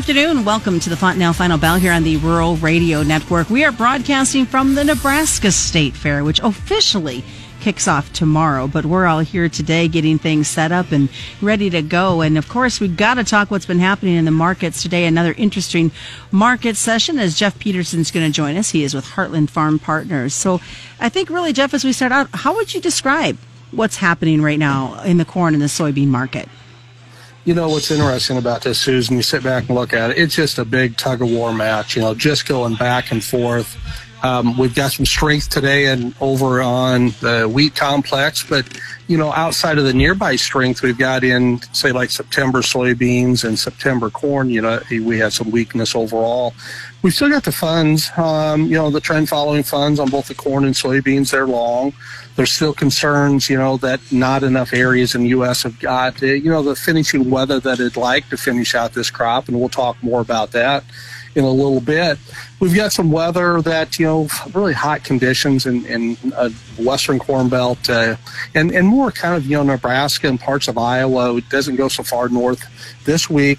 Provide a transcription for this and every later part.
afternoon. Welcome to the Fontanelle Final Bell here on the Rural Radio Network. We are broadcasting from the Nebraska State Fair, which officially kicks off tomorrow, but we're all here today getting things set up and ready to go. And of course, we've got to talk what's been happening in the markets today. Another interesting market session as Jeff Peterson's going to join us. He is with Heartland Farm Partners. So I think really, Jeff, as we start out, how would you describe what's happening right now in the corn and the soybean market? You know what's interesting about this, Susan? You sit back and look at it. It's just a big tug of war match. You know, just going back and forth. Um, we've got some strength today and over on the wheat complex, but you know, outside of the nearby strength we've got in, say, like September soybeans and September corn, you know, we had some weakness overall. We've still got the funds, um, you know, the trend following funds on both the corn and soybeans. They're long. There's still concerns, you know, that not enough areas in the U.S. have got, you know, the finishing weather that it'd like to finish out this crop, and we'll talk more about that in a little bit. We've got some weather that, you know, really hot conditions in, in uh, western corn belt uh, and, and more kind of, you know, Nebraska and parts of Iowa. It doesn't go so far north this week.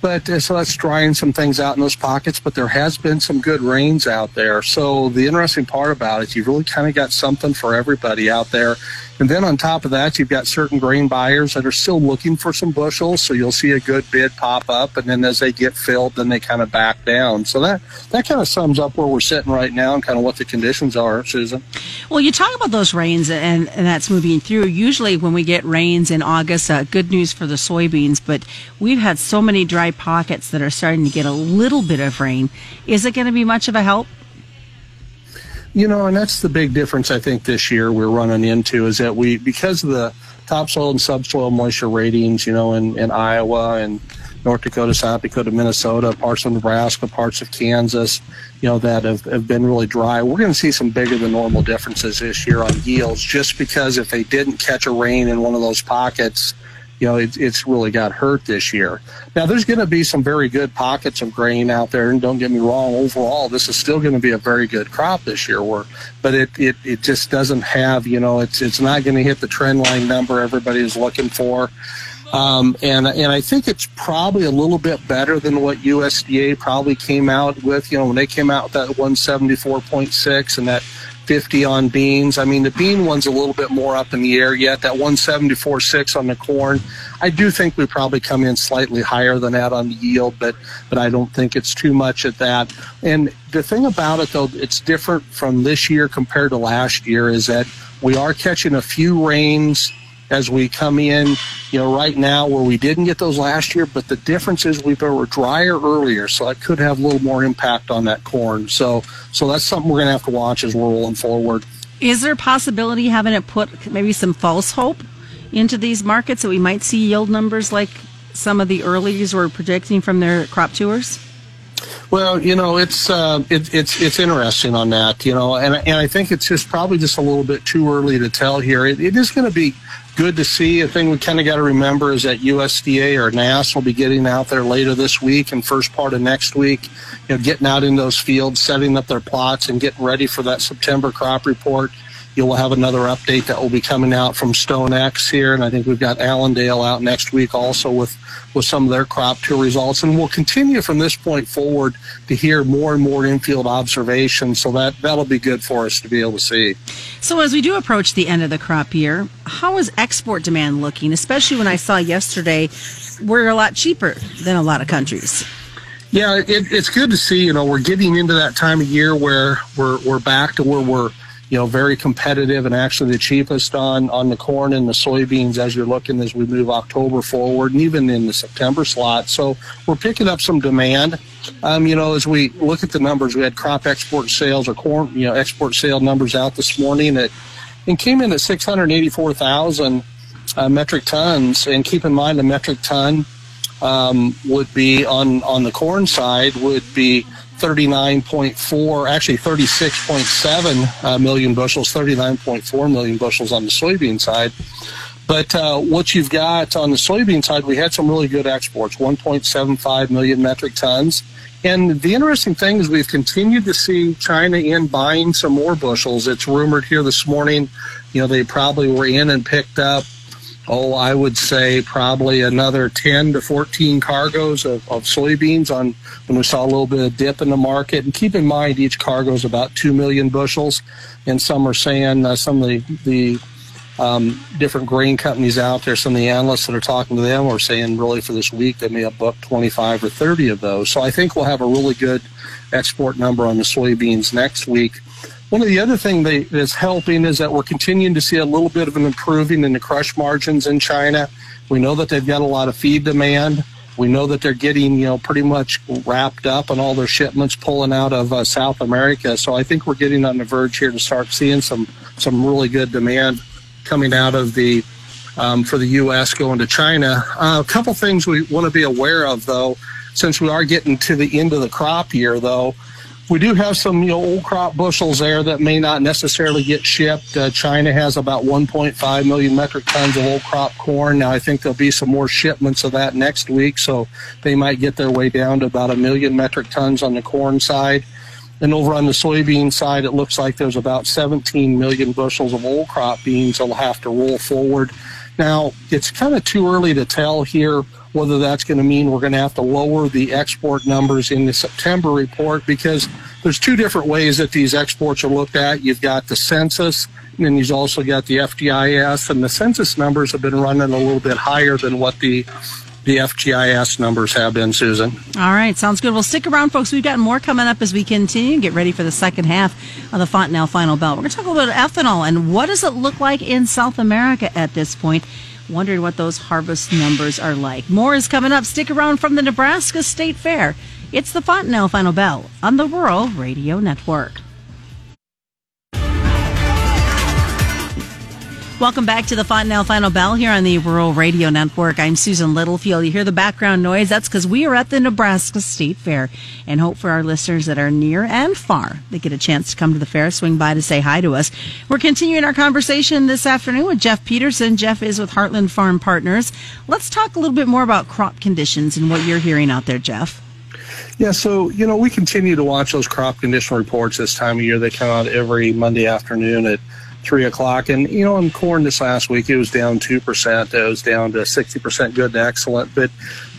But uh, so that's drying some things out in those pockets, but there has been some good rains out there. So the interesting part about it, you've really kind of got something for everybody out there. And then on top of that, you've got certain grain buyers that are still looking for some bushels. So you'll see a good bid pop up. And then as they get filled, then they kind of back down. So that, that kind of sums up where we're sitting right now and kind of what the conditions are, Susan. Well, you talk about those rains and, and that's moving through. Usually when we get rains in August, uh, good news for the soybeans, but we've had so many dry pockets that are starting to get a little bit of rain. Is it going to be much of a help? You know, and that's the big difference I think this year we're running into is that we, because of the topsoil and subsoil moisture ratings, you know, in, in Iowa and North Dakota, South Dakota, Minnesota, parts of Nebraska, parts of Kansas, you know, that have, have been really dry. We're going to see some bigger than normal differences this year on yields just because if they didn't catch a rain in one of those pockets, you know, it, it's really got hurt this year. Now, there's going to be some very good pockets of grain out there, and don't get me wrong, overall, this is still going to be a very good crop this year. Where, but it, it, it just doesn't have, you know, it's it's not going to hit the trend line number everybody is looking for. Um, and and I think it's probably a little bit better than what USDA probably came out with. You know, when they came out with that 174.6 and that 50 on beans. I mean, the bean one's a little bit more up in the air yet. That 174.6 on the corn, I do think we probably come in slightly higher than that on the yield, but but I don't think it's too much at that. And the thing about it, though, it's different from this year compared to last year, is that we are catching a few rains as we come in, you know, right now where we didn't get those last year, but the difference is we were drier earlier, so that could have a little more impact on that corn. So, so that's something we're going to have to watch as we're rolling forward. Is there a possibility having it put maybe some false hope into these markets that we might see yield numbers like some of the earlies were predicting from their crop tours? Well, you know, it's uh, it, it's it's interesting on that, you know, and and I think it's just probably just a little bit too early to tell here. it, it is going to be good to see. A thing we kind of got to remember is that USDA or NASS will be getting out there later this week and first part of next week, you know, getting out in those fields, setting up their plots and getting ready for that September crop report. You'll have another update that will be coming out from Stone StoneX here, and I think we've got Allendale out next week also with with some of their crop tour results. And we'll continue from this point forward to hear more and more infield observations. So that, that'll be good for us to be able to see. So as we do approach the end of the crop year, how is export demand looking? Especially when I saw yesterday we're a lot cheaper than a lot of countries. Yeah, it, it's good to see. You know, we're getting into that time of year where we're we're back to where we're you know, very competitive and actually the cheapest on, on the corn and the soybeans as you're looking as we move October forward and even in the September slot. So we're picking up some demand. Um, you know, as we look at the numbers, we had crop export sales or corn, you know, export sale numbers out this morning that and came in at 684,000 uh, metric tons. And keep in mind, a metric ton um, would be on on the corn side would be 39.4, actually 36.7 uh, million bushels, 39.4 million bushels on the soybean side. But uh, what you've got on the soybean side, we had some really good exports, 1.75 million metric tons. And the interesting thing is we've continued to see China in buying some more bushels. It's rumored here this morning, you know, they probably were in and picked up oh, I would say probably another 10 to 14 cargoes of, of soybeans on when we saw a little bit of dip in the market. And keep in mind, each cargo is about 2 million bushels. And some are saying, uh, some of the, the um, different grain companies out there, some of the analysts that are talking to them are saying really for this week they may have booked 25 or 30 of those. So I think we'll have a really good export number on the soybeans next week. One of the other things that is helping is that we're continuing to see a little bit of an improving in the crush margins in China. We know that they've got a lot of feed demand. We know that they're getting, you know, pretty much wrapped up on all their shipments pulling out of uh, South America. So I think we're getting on the verge here to start seeing some some really good demand coming out of the um, for the U.S. going to China. Uh, a couple things we want to be aware of, though, since we are getting to the end of the crop year, though we do have some you know old crop bushels there that may not necessarily get shipped. Uh, China has about 1.5 million metric tons of old crop corn. Now I think there'll be some more shipments of that next week, so they might get their way down to about a million metric tons on the corn side. And over on the soybean side, it looks like there's about 17 million bushels of old crop beans that'll have to roll forward. Now, it's kind of too early to tell here whether that's going to mean we're going to have to lower the export numbers in the September report because there's two different ways that these exports are looked at. You've got the census, and then you've also got the FGIS, and the census numbers have been running a little bit higher than what the the FGIS numbers have been, Susan. All right, sounds good. Well, stick around, folks. We've got more coming up as we continue. Get ready for the second half of the Fontanelle Final Bell. We're going to talk about ethanol and what does it look like in South America at this point. Wondering what those harvest numbers are like. More is coming up. Stick around from the Nebraska State Fair. It's the Fontanelle Final Bell on the Rural Radio Network. Welcome back to the Fontanelle Final Bell here on the Rural Radio Network. I'm Susan Littlefield. You hear the background noise? That's because we are at the Nebraska State Fair and hope for our listeners that are near and far they get a chance to come to the fair, swing by to say hi to us. We're continuing our conversation this afternoon with Jeff Peterson. Jeff is with Heartland Farm Partners. Let's talk a little bit more about crop conditions and what you're hearing out there, Jeff. Yeah, so you know we continue to watch those crop condition reports this time of year. They come out every Monday afternoon at three o'clock. And, you know, on corn this last week, it was down 2%. It was down to 60% good to excellent. But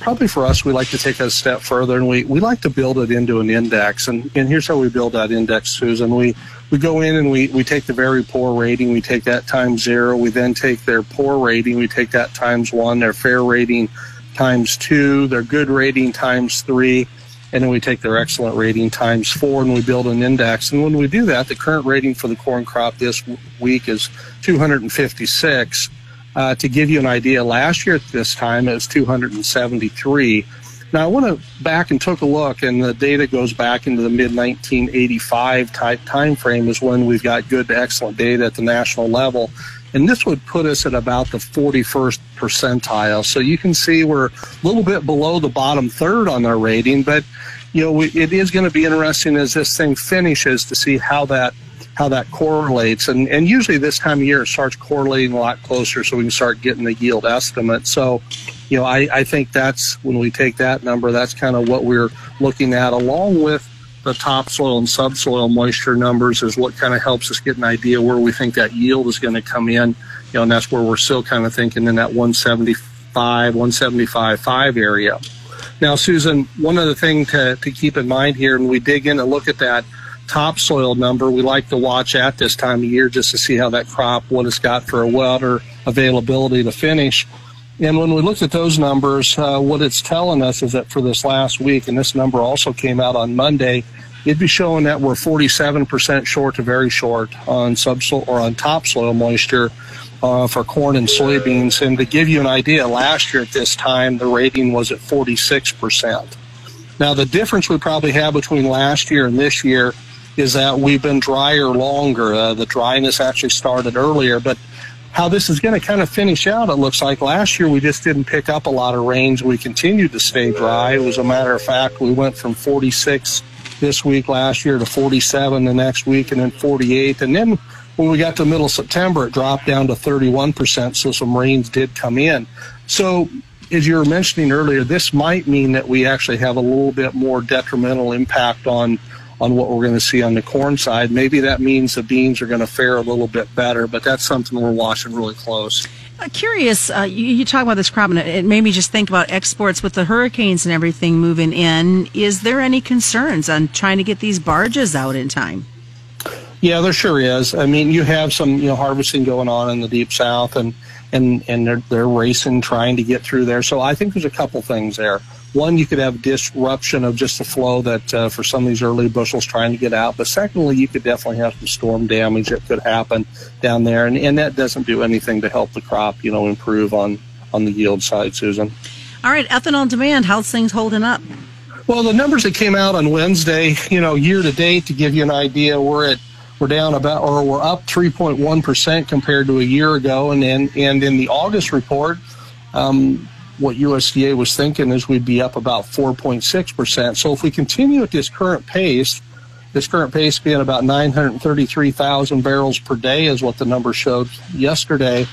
probably for us, we like to take a step further and we, we like to build it into an index. And, and here's how we build that index, Susan. We, we go in and we, we take the very poor rating, we take that times zero. We then take their poor rating, we take that times one, their fair rating times two, their good rating times three and then we take their excellent rating times four and we build an index. And when we do that, the current rating for the corn crop this week is 256. Uh, to give you an idea, last year at this time it was 273. Now I went back and took a look, and the data goes back into the mid 1985 type time frame is when we've got good to excellent data at the national level. And this would put us at about the 41st percentile. So you can see we're a little bit below the bottom third on our rating, but you know, we, it is going to be interesting as this thing finishes to see how that how that correlates. And and usually this time of year it starts correlating a lot closer, so we can start getting the yield estimate. So, you know, I, I think that's when we take that number, that's kind of what we're looking at, along with the topsoil and subsoil moisture numbers is what kind of helps us get an idea where we think that yield is going to come in. You know, and that's where we're still kind of thinking in that 175, 175, 5 area. Now, Susan, one other thing to, to keep in mind here, when we dig in and look at that topsoil number, we like to watch at this time of year just to see how that crop, what it's got for a water availability to finish. And when we looked at those numbers, uh, what it's telling us is that for this last week, and this number also came out on Monday, it'd be showing that we're 47% short to very short on subsoil or on topsoil moisture uh, for corn and soybeans. And to give you an idea, last year at this time, the rating was at 46%. Now, the difference we probably have between last year and this year is that we've been drier longer. Uh, the dryness actually started earlier, but how this is going to kind of finish out, it looks like last year we just didn't pick up a lot of rains. We continued to stay dry. It was a matter of fact, we went from 46 this week last year to 47 the next week and then 48. And then when we got to middle September, it dropped down to 31%. So some rains did come in. So as you were mentioning earlier, this might mean that we actually have a little bit more detrimental impact on on what we're going to see on the corn side. Maybe that means the beans are going to fare a little bit better, but that's something we're watching really close. Uh, curious, uh, you, you, talk about this crop, and it made me just think about exports with the hurricanes and everything moving in. Is there any concerns on trying to get these barges out in time? Yeah, there sure is. I mean, you have some you know harvesting going on in the deep south, and and and they're they're racing trying to get through there. So I think there's a couple things there. One, you could have disruption of just the flow that uh, for some of these early bushels trying to get out. But secondly, you could definitely have some storm damage that could happen down there, and, and that doesn't do anything to help the crop, you know, improve on on the yield side, Susan. All right, ethanol demand. How's things holding up? Well, the numbers that came out on Wednesday, you know, year to date, to give you an idea, we're at we're down about, or we're up 3.1% compared to a year ago. And then, and in the August report, um, what USDA was thinking is we'd be up about 4.6%. So if we continue at this current pace, this current pace being about 933,000 barrels per day is what the number showed yesterday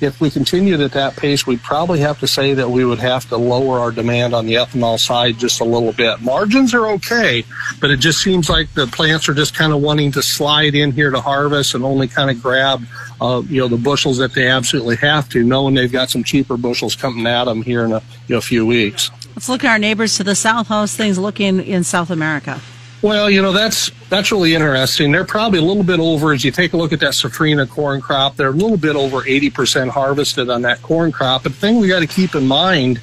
if we continued at that pace, we'd probably have to say that we would have to lower our demand on the ethanol side just a little bit. Margins are okay, but it just seems like the plants are just kind of wanting to slide in here to harvest and only kind of grab, uh, you know, the bushels that they absolutely have to, knowing they've got some cheaper bushels coming at them here in a you know, few weeks. Let's look at our neighbors to the south. How's things looking in South America? Well, you know that's that's really interesting. They're probably a little bit over as you take a look at that safrinha corn crop. They're a little bit over 80% harvested on that corn crop. But the thing we got to keep in mind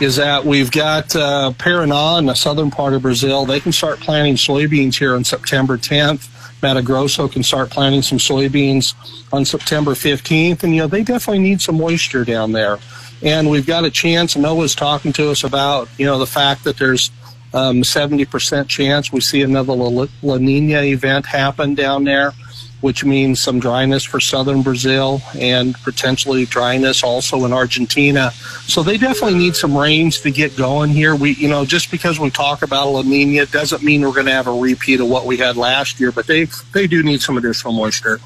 is that we've got uh, Paraná in the southern part of Brazil. They can start planting soybeans here on September 10th. Mato Grosso can start planting some soybeans on September 15th, and you know they definitely need some moisture down there. And we've got a chance. NOAA's talking to us about you know the fact that there's um, 70% chance we see another La, La Nina event happen down there, which means some dryness for southern Brazil and potentially dryness also in Argentina. So they definitely need some rains to get going here. We, you know, just because we talk about La Nina doesn't mean we're going to have a repeat of what we had last year, but they they do need some additional moisture.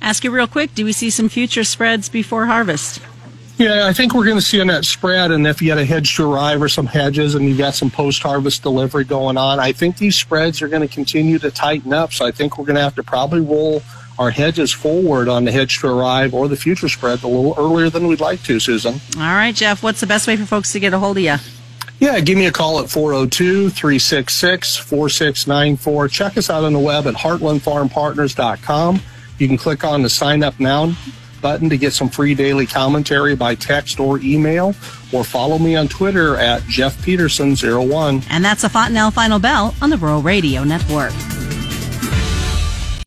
Ask you real quick, do we see some future spreads before harvest? Yeah, I think we're going to see a net spread. And if you had a hedge to arrive or some hedges and you've got some post harvest delivery going on, I think these spreads are going to continue to tighten up. So I think we're going to have to probably roll our hedges forward on the hedge to arrive or the future spread a little earlier than we'd like to, Susan. All right, Jeff, what's the best way for folks to get a hold of you? Yeah, give me a call at 402 366 4694. Check us out on the web at heartlandfarmpartners.com. You can click on the sign up now button to get some free daily commentary by text or email, or follow me on Twitter at Jeff Peterson01. And that's a Fontanelle Final Bell on the Rural Radio Network.